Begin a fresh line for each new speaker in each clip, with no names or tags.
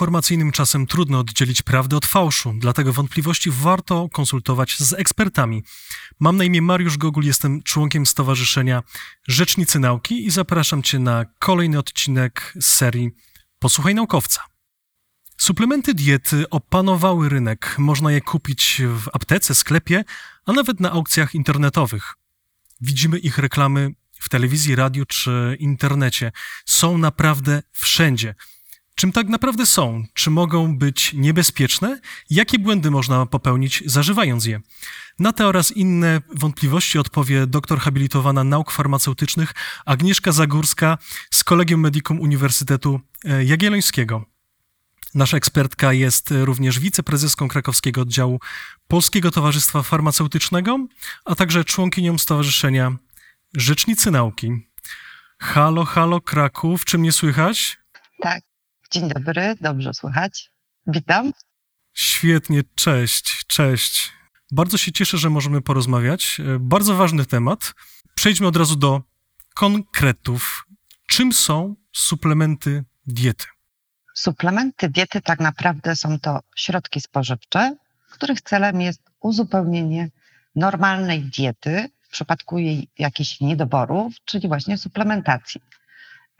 informacyjnym czasem trudno oddzielić prawdę od fałszu, dlatego wątpliwości warto konsultować z ekspertami. Mam na imię Mariusz Gogul, jestem członkiem Stowarzyszenia Rzecznicy Nauki i zapraszam Cię na kolejny odcinek serii Posłuchaj Naukowca. Suplementy diety opanowały rynek. Można je kupić w aptece, sklepie, a nawet na aukcjach internetowych. Widzimy ich reklamy w telewizji, radiu czy internecie. Są naprawdę wszędzie. Czym tak naprawdę są? Czy mogą być niebezpieczne? Jakie błędy można popełnić zażywając je? Na te oraz inne wątpliwości odpowie doktor habilitowana nauk farmaceutycznych Agnieszka Zagórska z Kolegium Medicum Uniwersytetu e, Jagiellońskiego. Nasza ekspertka jest również wiceprezeską krakowskiego oddziału Polskiego Towarzystwa Farmaceutycznego, a także członkinią Stowarzyszenia Rzecznicy Nauki. Halo, halo Kraków, czy mnie słychać?
Tak, dzień dobry, dobrze słychać. Witam.
Świetnie, cześć, cześć. Bardzo się cieszę, że możemy porozmawiać. Bardzo ważny temat. Przejdźmy od razu do konkretów. Czym są suplementy diety?
Suplementy diety tak naprawdę są to środki spożywcze, których celem jest uzupełnienie normalnej diety w przypadku jej jakichś niedoborów, czyli właśnie suplementacji.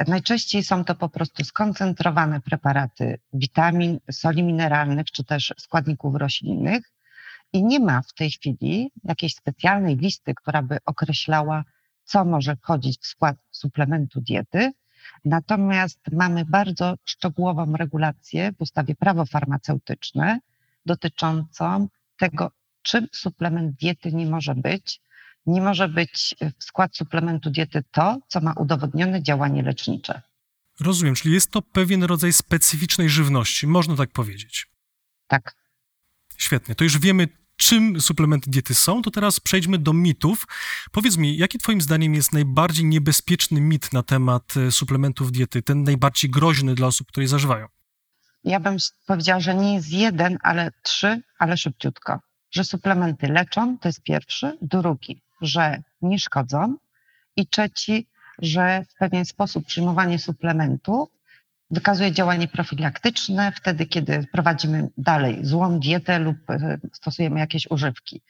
Najczęściej są to po prostu skoncentrowane preparaty witamin, soli mineralnych czy też składników roślinnych i nie ma w tej chwili jakiejś specjalnej listy, która by określała, co może wchodzić w skład suplementu diety. Natomiast mamy bardzo szczegółową regulację w ustawie prawo farmaceutyczne dotyczącą tego, czym suplement diety nie może być, nie może być w skład suplementu diety to, co ma udowodnione działanie lecznicze.
Rozumiem, czyli jest to pewien rodzaj specyficznej żywności, można tak powiedzieć.
Tak.
Świetnie, to już wiemy, czym suplementy diety są, to teraz przejdźmy do mitów. Powiedz mi, jaki Twoim zdaniem jest najbardziej niebezpieczny mit na temat e, suplementów diety, ten najbardziej groźny dla osób, które je zażywają?
Ja bym powiedziała, że nie jest jeden, ale trzy, ale szybciutko. Że suplementy leczą, to jest pierwszy. Drugi, że nie szkodzą. I trzeci, że w pewien sposób przyjmowanie suplementu wykazuje działanie profilaktyczne wtedy, kiedy prowadzimy dalej złą dietę lub e, stosujemy jakieś używki.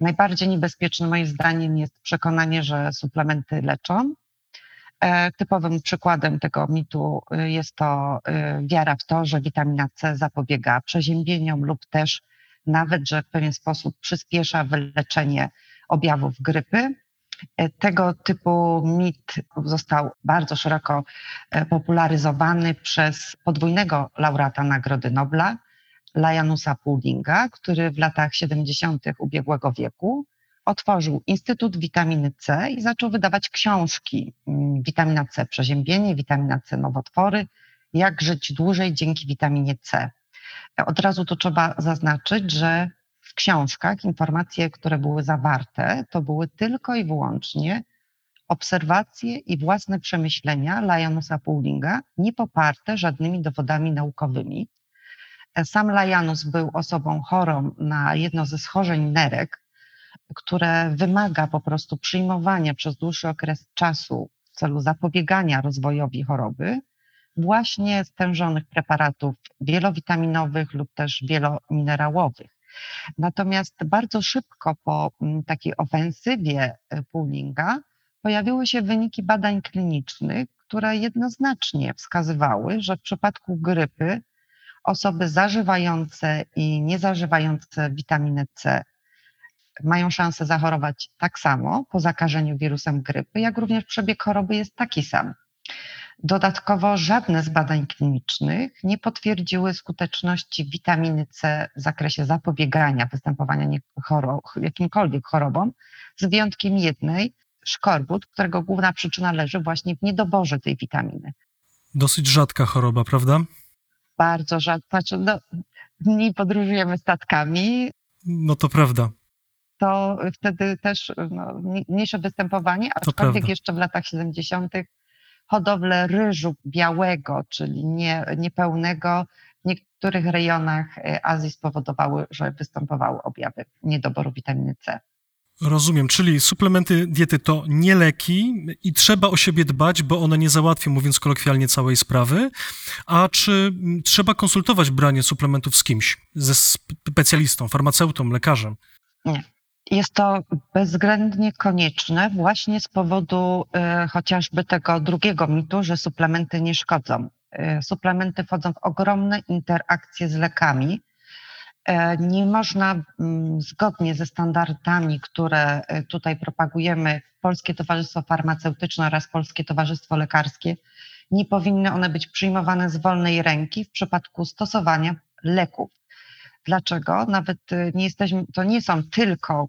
Najbardziej niebezpieczne moim zdaniem jest przekonanie, że suplementy leczą. E, typowym przykładem tego mitu e, jest to wiara w to, że witamina C zapobiega przeziębieniom lub też nawet, że w pewien sposób przyspiesza wyleczenie objawów grypy. E, tego typu mit został bardzo szeroko e, popularyzowany przez podwójnego laureata Nagrody Nobla, Lajanusa Paulinga, który w latach 70. ubiegłego wieku otworzył Instytut Witaminy C i zaczął wydawać książki mm, Witamina C przeziębienie, Witamina C nowotwory, jak żyć dłużej dzięki witaminie C. E, od razu tu trzeba zaznaczyć, że książkach informacje, które były zawarte, to były tylko i wyłącznie obserwacje i własne przemyślenia Lajanusa Paulinga, nie poparte żadnymi dowodami naukowymi. Sam Lajanus był osobą chorą na jedno ze schorzeń nerek, które wymaga po prostu przyjmowania przez dłuższy okres czasu w celu zapobiegania rozwojowi choroby właśnie stężonych preparatów wielowitaminowych lub też wielominerałowych. Natomiast bardzo szybko po mm, takiej ofensywie e, Poolinga pojawiły się wyniki badań klinicznych, które jednoznacznie wskazywały, że w przypadku grypy osoby zażywające i niezażywające witaminy C mają szansę zachorować tak samo po zakażeniu wirusem grypy, jak również przebieg choroby jest taki sam. Dodatkowo żadne z badań klinicznych nie potwierdziły skuteczności witaminy C w zakresie zapobiegania występowania chorob, jakimkolwiek chorobom, z wyjątkiem jednej, szkorbut, którego główna przyczyna leży właśnie w niedoborze tej witaminy.
Dosyć rzadka choroba, prawda?
Bardzo rzadka. Znaczy, no, mniej podróżujemy statkami.
No to prawda.
To wtedy też no, mniejsze występowanie, aczkolwiek jeszcze w latach 70 hodowlę ryżu białego, czyli nie, niepełnego, w niektórych rejonach e, Azji spowodowały, że występowały objawy niedoboru witaminy C.
Rozumiem, czyli suplementy diety to nie leki i trzeba o siebie dbać, bo one nie załatwią, mówiąc kolokwialnie, całej sprawy. A czy trzeba konsultować branie suplementów z kimś, ze specjalistą, farmaceutą, lekarzem?
Nie. Jest to bezwzględnie konieczne właśnie z powodu y, chociażby tego drugiego mitu, że suplementy nie szkodzą. Y, suplementy wchodzą w ogromne interakcje z lekami, E, nie można mm, zgodnie ze standardami, które e, tutaj propagujemy, Polskie Towarzystwo Farmaceutyczne oraz Polskie Towarzystwo Lekarskie, nie powinny one być przyjmowane z wolnej ręki w przypadku stosowania leków. Dlaczego? Nawet e, nie jesteśmy, to nie są tylko,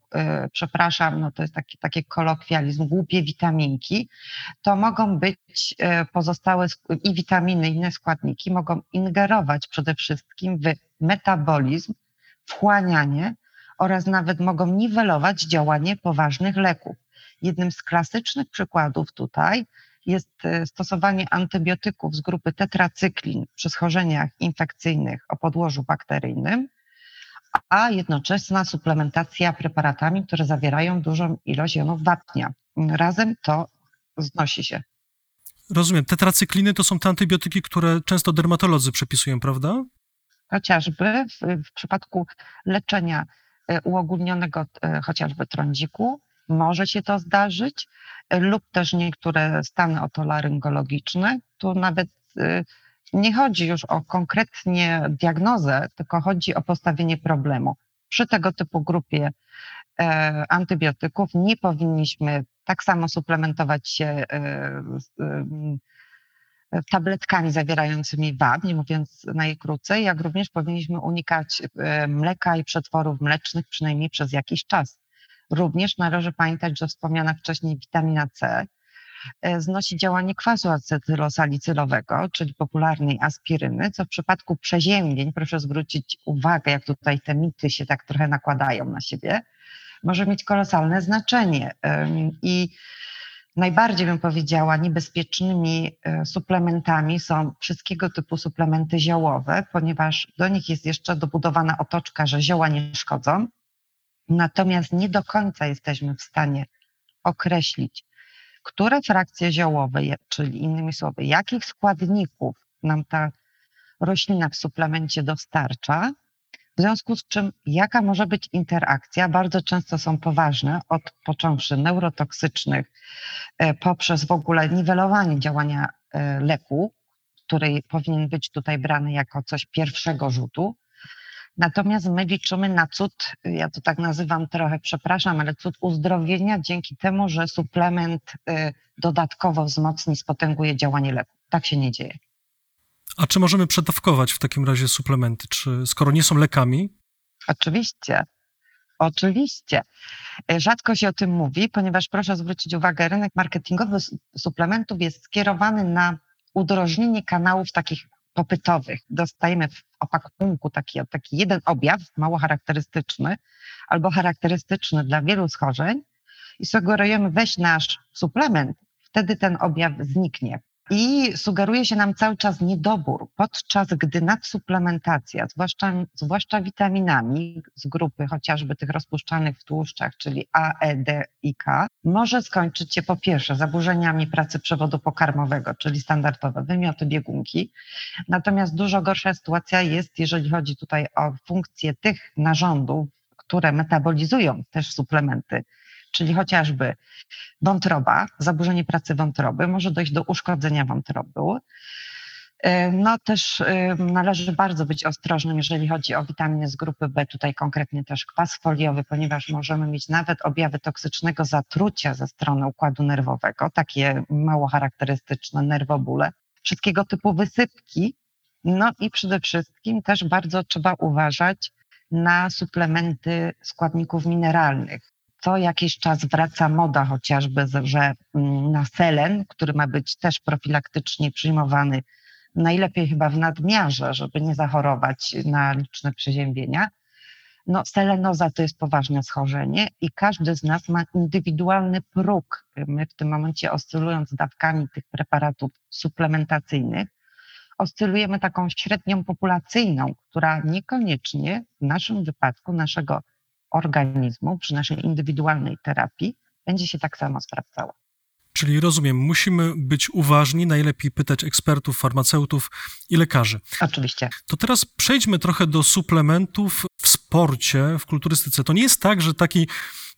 przepraszam, no to jest taki, taki kolokwializm, głupie witaminki, to mogą być pozostałe i witaminy, inne składniki, mogą ingerować przede wszystkim w metabolizm wchłanianie oraz nawet mogą niwelować działanie poważnych leków. Jednym z klasycznych przykładów tutaj jest stosowanie antybiotyków z grupy tetracyklin przy schorzeniach infekcyjnych o podłożu bakteryjnym, a jednoczesna suplementacja preparatami, które zawierają dużą ilość jonów wapnia. Razem to znosi się.
Rozumiem. Tetracykliny to są te antybiotyki, które często dermatolodzy przepisują, prawda?
chociażby w, w przypadku leczenia e, uogólnionego e, chociażby trądziku, może się to zdarzyć, e, lub też niektóre stany otolaryngologiczne. Tu nawet nie chodzi już o konkretnie diagnozę, tylko chodzi o postawienie problemu. Przy tego typu grupie antybiotyków nie powinniśmy tak samo suplementować się tabletkami zawierającymi wad, nie mówiąc najkrócej, jak również powinniśmy unikać e, mleka i przetworów mlecznych przynajmniej przez jakiś czas. Również należy pamiętać, że wspomniana wcześniej witamina C e, znosi działanie kwasu acetylosalicylowego, czyli popularnej aspiryny, co w przypadku przeziębień, proszę zwrócić uwagę, jak tutaj te mity się tak trochę nakładają na siebie, może mieć kolosalne znaczenie. I najbardziej bym powiedziała niebezpiecznymi e, suplementami są wszystkiego typu suplementy ziołowe, ponieważ do nich jest jeszcze dobudowana otoczka, że zioła nie szkodzą. Natomiast nie do końca jesteśmy w stanie określić, które frakcje ziołowe, czyli innymi słowy, jakich składników nam ta roślina w suplemencie dostarcza, w związku z czym, jaka może być interakcja, bardzo często są poważne, od począwszy neurotoksycznych, e, poprzez w ogóle niwelowanie działania e, leku, który powinien być tutaj brany jako coś pierwszego rzutu. Natomiast my liczymy na cud, ja to tak nazywam trochę, przepraszam, ale cud uzdrowienia dzięki temu, że suplement e, dodatkowo wzmocni, spotęguje działanie leku. Tak się nie dzieje.
A czy możemy przedawkować w takim razie suplementy, czy skoro nie są lekami?
Oczywiście. Oczywiście. E, rzadko się o tym mówi, ponieważ proszę zwrócić uwagę, rynek marketingowy suplementów jest skierowany na udrożnienie kanałów takich popytowych. Dostajemy w opakunku taki, taki jeden objaw, mało charakterystyczny, albo charakterystyczny dla wielu schorzeń i sugerujemy weź nasz suplement, wtedy ten objaw zniknie. I sugeruje się nam cały czas niedobór, podczas gdy nadsuplementacja, zwłaszcza, zwłaszcza witaminami z grupy chociażby tych rozpuszczalnych w tłuszczach, czyli A, E, D i K, może skończyć się po pierwsze zaburzeniami pracy przewodu pokarmowego, czyli standardowe wymioty biegunki. Natomiast dużo gorsza sytuacja jest, jeżeli chodzi tutaj o funkcję tych narządów, które metabolizują też suplementy, czyli chociażby wątroba, zaburzenie pracy wątroby, może dojść do uszkodzenia wątroby. E, no też e, należy bardzo być ostrożnym, jeżeli chodzi o witaminy z grupy B, tutaj konkretnie też kwas foliowy, ponieważ możemy mieć nawet objawy toksycznego zatrucia ze strony układu nerwowego, takie mało charakterystyczne nerwobóle, wszystkiego typu wysypki. No i przede wszystkim też bardzo trzeba uważać na suplementy składników mineralnych co jakiś czas wraca moda chociażby, że mm, na selen, który ma być też profilaktycznie przyjmowany, najlepiej chyba w nadmiarze, żeby nie zachorować na liczne przeziębienia. No, selenoza to jest poważne schorzenie i każdy z nas ma indywidualny próg. My w tym momencie oscylując dawkami tych preparatów suplementacyjnych, oscylujemy taką średnią populacyjną, która niekoniecznie w naszym wypadku, naszego organizmu przy naszej indywidualnej terapii będzie się tak samo sprawdzała.
Czyli rozumiem, musimy być uważni, najlepiej pytać ekspertów, farmaceutów i lekarzy.
Oczywiście.
To teraz przejdźmy trochę do suplementów w sporcie, w kulturystyce. To nie jest tak, że taki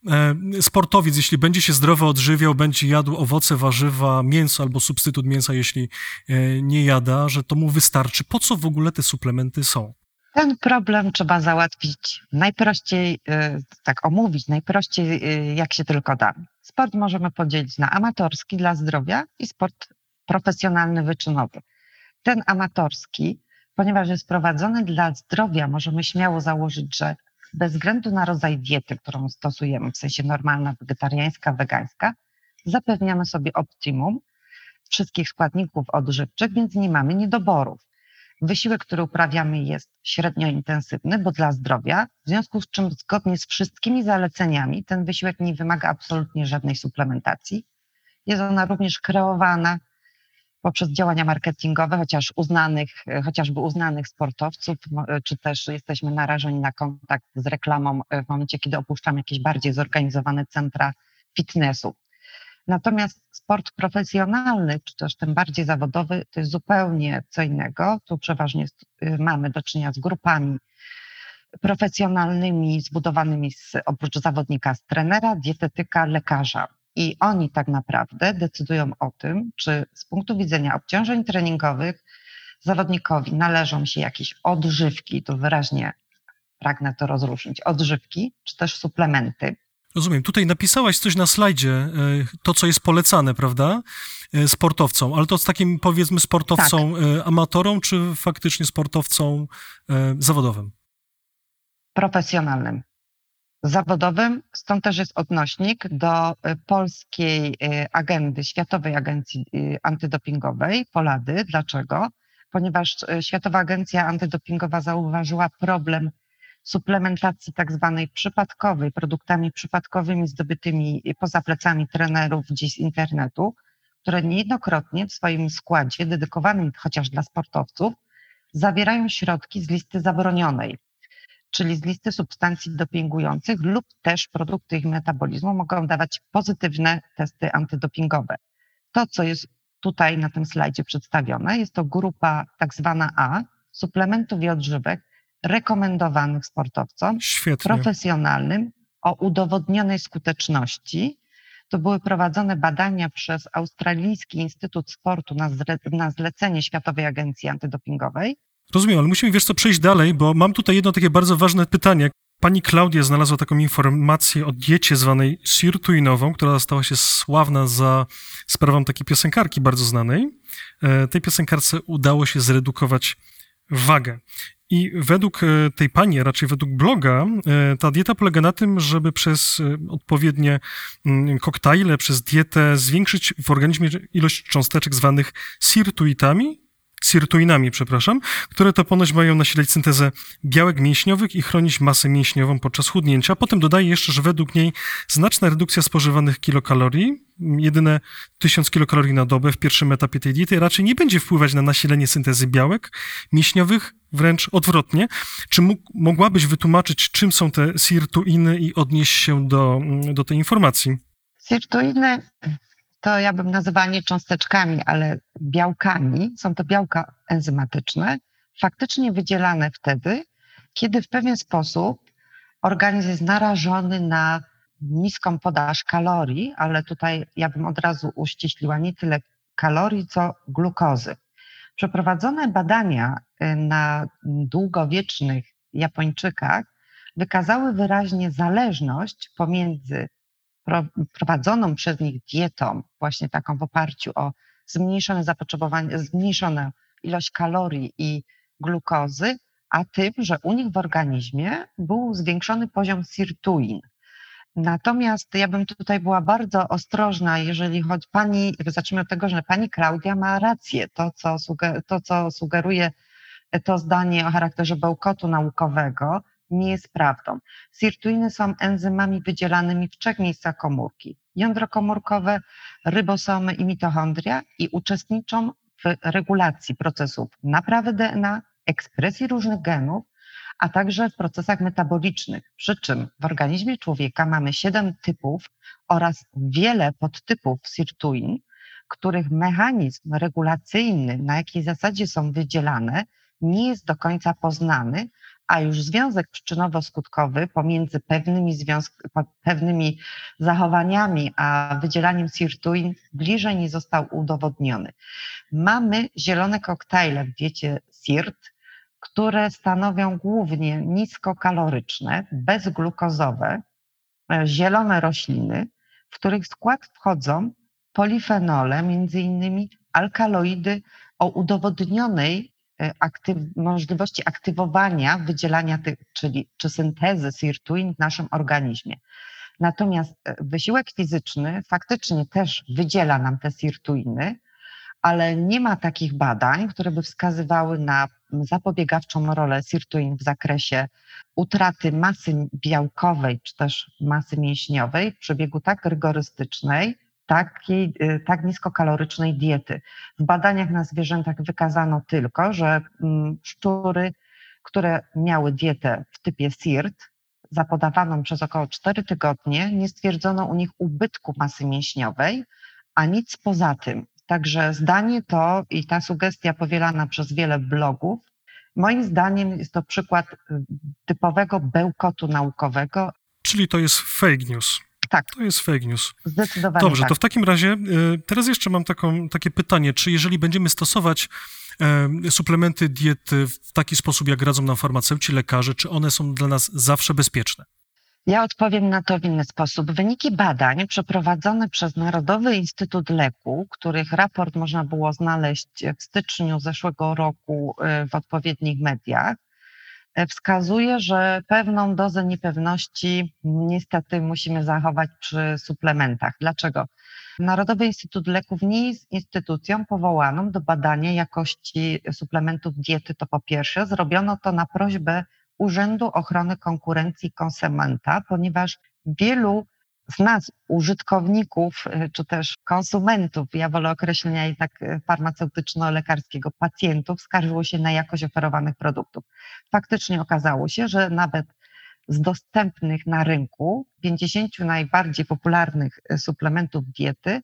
e, sportowiec, jeśli będzie się zdrowo odżywiał, będzie jadł owoce, warzywa, mięso albo substytut mięsa, jeśli e, nie jada, że to mu wystarczy. Po co w ogóle te suplementy są?
Ten problem trzeba załatwić najprościej, y, tak omówić, najprościej y, jak się tylko da. Sport możemy podzielić na amatorski dla zdrowia i sport profesjonalny, wyczynowy. Ten amatorski, ponieważ jest prowadzony dla zdrowia, możemy śmiało założyć, że bez względu na rodzaj diety, którą stosujemy, w sensie normalna, wegetariańska, wegańska, zapewniamy sobie optimum wszystkich składników odżywczych, więc nie mamy niedoborów. Wysiłek, który uprawiamy jest średnio intensywny, bo dla zdrowia, w związku z czym zgodnie z wszystkimi zaleceniami ten wysiłek nie wymaga absolutnie żadnej suplementacji. Jest ona również kreowana poprzez działania marketingowe, chociaż uznanych, chociażby uznanych sportowców, czy też jesteśmy narażeni na kontakt z reklamą w momencie, kiedy opuszczamy jakieś bardziej zorganizowane centra fitnessu. Natomiast sport profesjonalny, czy też ten bardziej zawodowy, to jest zupełnie co innego. Tu przeważnie y, mamy do czynienia z grupami profesjonalnymi, zbudowanymi z, oprócz zawodnika z trenera, dietetyka, lekarza. I oni tak naprawdę decydują o tym, czy z punktu widzenia obciążeń treningowych zawodnikowi należą się jakieś odżywki, tu wyraźnie pragnę to rozróżnić, odżywki, czy też suplementy.
Rozumiem. Tutaj napisałaś coś na slajdzie, e, to co jest polecane, prawda? E, sportowcom, ale to z takim powiedzmy sportowcom tak. E, amatorom, czy faktycznie sportowcom zawodowym?
Profesjonalnym. Zawodowym, stąd też jest odnośnik do polskiej agendy, Światowej Agencji Antydopingowej, Polady. Dlaczego? Ponieważ Światowa Agencja Antydopingowa zauważyła problem suplementacji tak zwanej przypadkowej, produktami przypadkowymi zdobytymi poza plecami trenerów gdzieś z internetu, które niejednokrotnie w swoim składzie dedykowanym chociaż dla sportowców zawierają środki z listy zabronionej, czyli z listy substancji dopingujących lub też produkty ich metabolizmu mogą dawać pozytywne testy antydopingowe. To, co jest tutaj na tym slajdzie przedstawione, jest to grupa tak zwana A suplementów i odżywek, rekomendowanych sportowcom
Świetnie.
profesjonalnym o udowodnionej skuteczności. To były prowadzone badania przez Australijski Instytut Sportu na, na zlecenie Światowej Agencji Antydopingowej.
Rozumiem, ale musimy, wiesz co, przejść dalej, bo mam tutaj jedno takie bardzo ważne pytanie. Pani Klaudia znalazła taką informację o diecie zwanej sirtuinową, która stała się sławna za sprawą takiej piosenkarki bardzo znanej. E, tej piosenkarce udało się zredukować wagę. I według e, tej pani, raczej według bloga, e, ta dieta polega na tym, żeby przez e, odpowiednie mm, koktajle, przez dietę zwiększyć w organizmie ilość cząsteczek zwanych sirtuitami, sirtuinami, przepraszam, które to ponoć mają nasilać syntezę białek mięśniowych i chronić masę mięśniową podczas chudnięcia. Potem dodaje jeszcze, że według niej znaczna redukcja spożywanych kilokalorii, jedyne 1000 kilokalorii na dobę w pierwszym etapie tej diety raczej nie będzie wpływać na nasilenie syntezy białek mięśniowych, wręcz odwrotnie. Czy mógł, mogłabyś wytłumaczyć, czym są te sirtuiny i odnieść się do, do tej informacji?
Sirtuiny to ja bym nazywała nie cząsteczkami, ale białkami. Są to białka enzymatyczne, faktycznie wydzielane wtedy, kiedy w pewien sposób organizm jest narażony na niską podaż kalorii, ale tutaj ja bym od razu uściśliła nie tyle kalorii, co glukozy. Przeprowadzone badania y, na długowiecznych Japończykach wykazały wyraźnie zależność pomiędzy prowadzoną przez nich dietą, właśnie taką w oparciu o zmniejszone zapotrzebowanie, zmniejszoną ilość kalorii i glukozy, a tym, że u nich w organizmie był zwiększony poziom sirtuin. Natomiast ja bym tutaj była bardzo ostrożna, jeżeli chodzi pani, zacznijmy od tego, że pani Klaudia ma rację. To, co, suger, to, co sugeruje to zdanie o charakterze bełkotu naukowego, nie jest prawdą. Sirtuiny są enzymami wydzielanymi w trzech miejscach komórki. Jądro komórkowe, rybosomy i mitochondria i uczestniczą w regulacji procesów naprawy DNA, ekspresji różnych genów, a także w procesach metabolicznych. Przy czym w organizmie człowieka mamy siedem typów oraz wiele podtypów sirtuin, których mechanizm regulacyjny, na jakiej zasadzie są wydzielane, nie jest do końca poznany, a już związek przyczynowo-skutkowy pomiędzy pewnymi, związk- pewnymi zachowaniami a wydzielaniem sirtuin bliżej nie został udowodniony. Mamy zielone koktajle w diecie SIRT, które stanowią głównie niskokaloryczne, bezglukozowe, e, zielone rośliny, w których skład wchodzą polifenole, między innymi alkaloidy o udowodnionej aktyw możliwości aktywowania wydzielania tych, czyli czy syntezy sirtuin w naszym organizmie. Natomiast e, wysiłek fizyczny faktycznie też wydziela nam te sirtuiny, ale nie ma takich badań, które by wskazywały na zapobiegawczą rolę sirtuin w zakresie utraty masy białkowej czy też masy mięśniowej w przebiegu tak rygorystycznej, takiej, y, tak niskokalorycznej diety. W badaniach na zwierzętach wykazano tylko, że mm, szczury, które miały dietę w typie SIRT, zapodawaną przez około 4 tygodnie, nie stwierdzono u nich ubytku masy mięśniowej, a nic poza tym. Także zdanie to i ta sugestia powielana przez wiele blogów, moim zdaniem jest to przykład y, typowego bełkotu naukowego.
Czyli to jest fake news.
Tak.
To jest fake news.
Zdecydowanie
Dobrze,
tak.
to w takim razie y, teraz jeszcze mam taką, takie pytanie, czy jeżeli będziemy stosować e, suplementy diety w taki sposób, jak radzą nam farmaceuci, lekarze, czy one są dla nas zawsze bezpieczne?
Ja odpowiem na to w inny sposób. Wyniki badań przeprowadzone przez Narodowy Instytut Leku, których raport można było znaleźć w styczniu zeszłego roku y, w odpowiednich mediach, y, wskazuje, że pewną dozę niepewności niestety musimy zachować przy suplementach. Dlaczego? Narodowy Instytut Leków nie jest instytucją powołaną do badania jakości suplementów diety, to po pierwsze. Zrobiono to na prośbę Urzędu Ochrony Konkurencji i Konsumenta, ponieważ wielu z nas, użytkowników y, czy też konsumentów, ja wolę określenia jednak y, farmaceutyczno-lekarskiego, pacjentów, skarżyło się na jakość oferowanych produktów. Faktycznie okazało się, że nawet z dostępnych na rynku 50 najbardziej popularnych y, suplementów diety,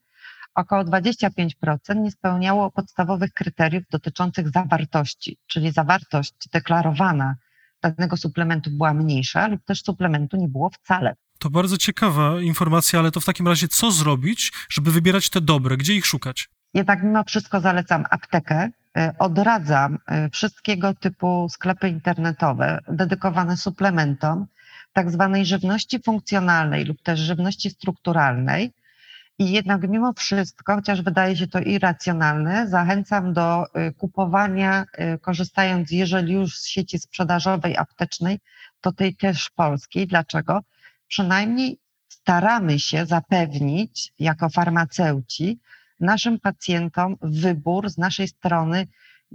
około 25% nie spełniało podstawowych kryteriów dotyczących zawartości, czyli zawartość deklarowana danego suplementu była mniejsza lub też suplementu nie było wcale.
To bardzo ciekawa informacja, ale to w takim razie co zrobić, żeby wybierać te dobre? Gdzie ich szukać?
Jednak mimo wszystko zalecam aptekę. Y, odradzam y, wszystkiego typu sklepy internetowe dedykowane suplementom, tak zwanej żywności funkcjonalnej lub też żywności strukturalnej, i jednak mimo wszystko, chociaż wydaje się to irracjonalne, zachęcam do y, kupowania, korzystając, jeżeli już z sieci sprzedażowej aptecznej, to tej też polskiej. Dlaczego? Przynajmniej staramy się zapewnić jako farmaceuci naszym pacjentom wybór z naszej strony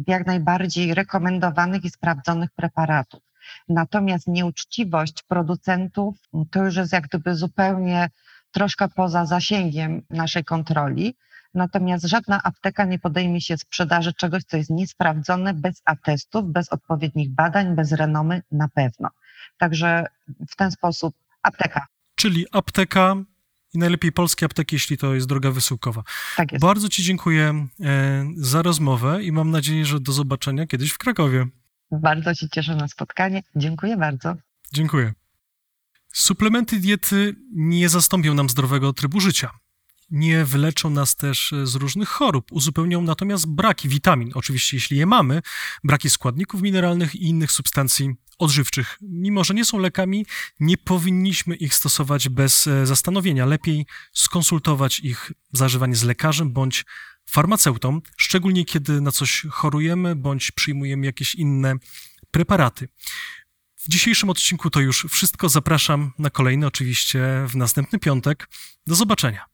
jak najbardziej rekomendowanych i sprawdzonych preparatów. Natomiast nieuczciwość producentów to już jest jak gdyby zupełnie troszkę poza zasięgiem naszej kontroli. Natomiast żadna apteka nie podejmie się sprzedaży czegoś, co jest niesprawdzone, bez atestów, bez odpowiednich badań, bez renomy na pewno. Także w ten sposób apteka.
Czyli apteka i najlepiej polskie apteki, jeśli to jest droga wysyłkowa.
Tak jest.
Bardzo Ci dziękuję e, za rozmowę i mam nadzieję, że do zobaczenia kiedyś w Krakowie.
Bardzo się cieszę na spotkanie. Dziękuję bardzo.
Dziękuję. Suplementy diety nie zastąpią nam zdrowego trybu życia. Nie wyleczą nas też z różnych chorób, uzupełnią natomiast braki witamin, oczywiście jeśli je mamy, braki składników mineralnych i innych substancji odżywczych. Mimo, że nie są lekami, nie powinniśmy ich stosować bez e, zastanowienia. Lepiej skonsultować ich zażywanie z lekarzem bądź farmaceutą, szczególnie kiedy na coś chorujemy bądź przyjmujemy jakieś inne preparaty. W dzisiejszym odcinku to już wszystko. Zapraszam na kolejny, oczywiście w następny piątek. Do zobaczenia.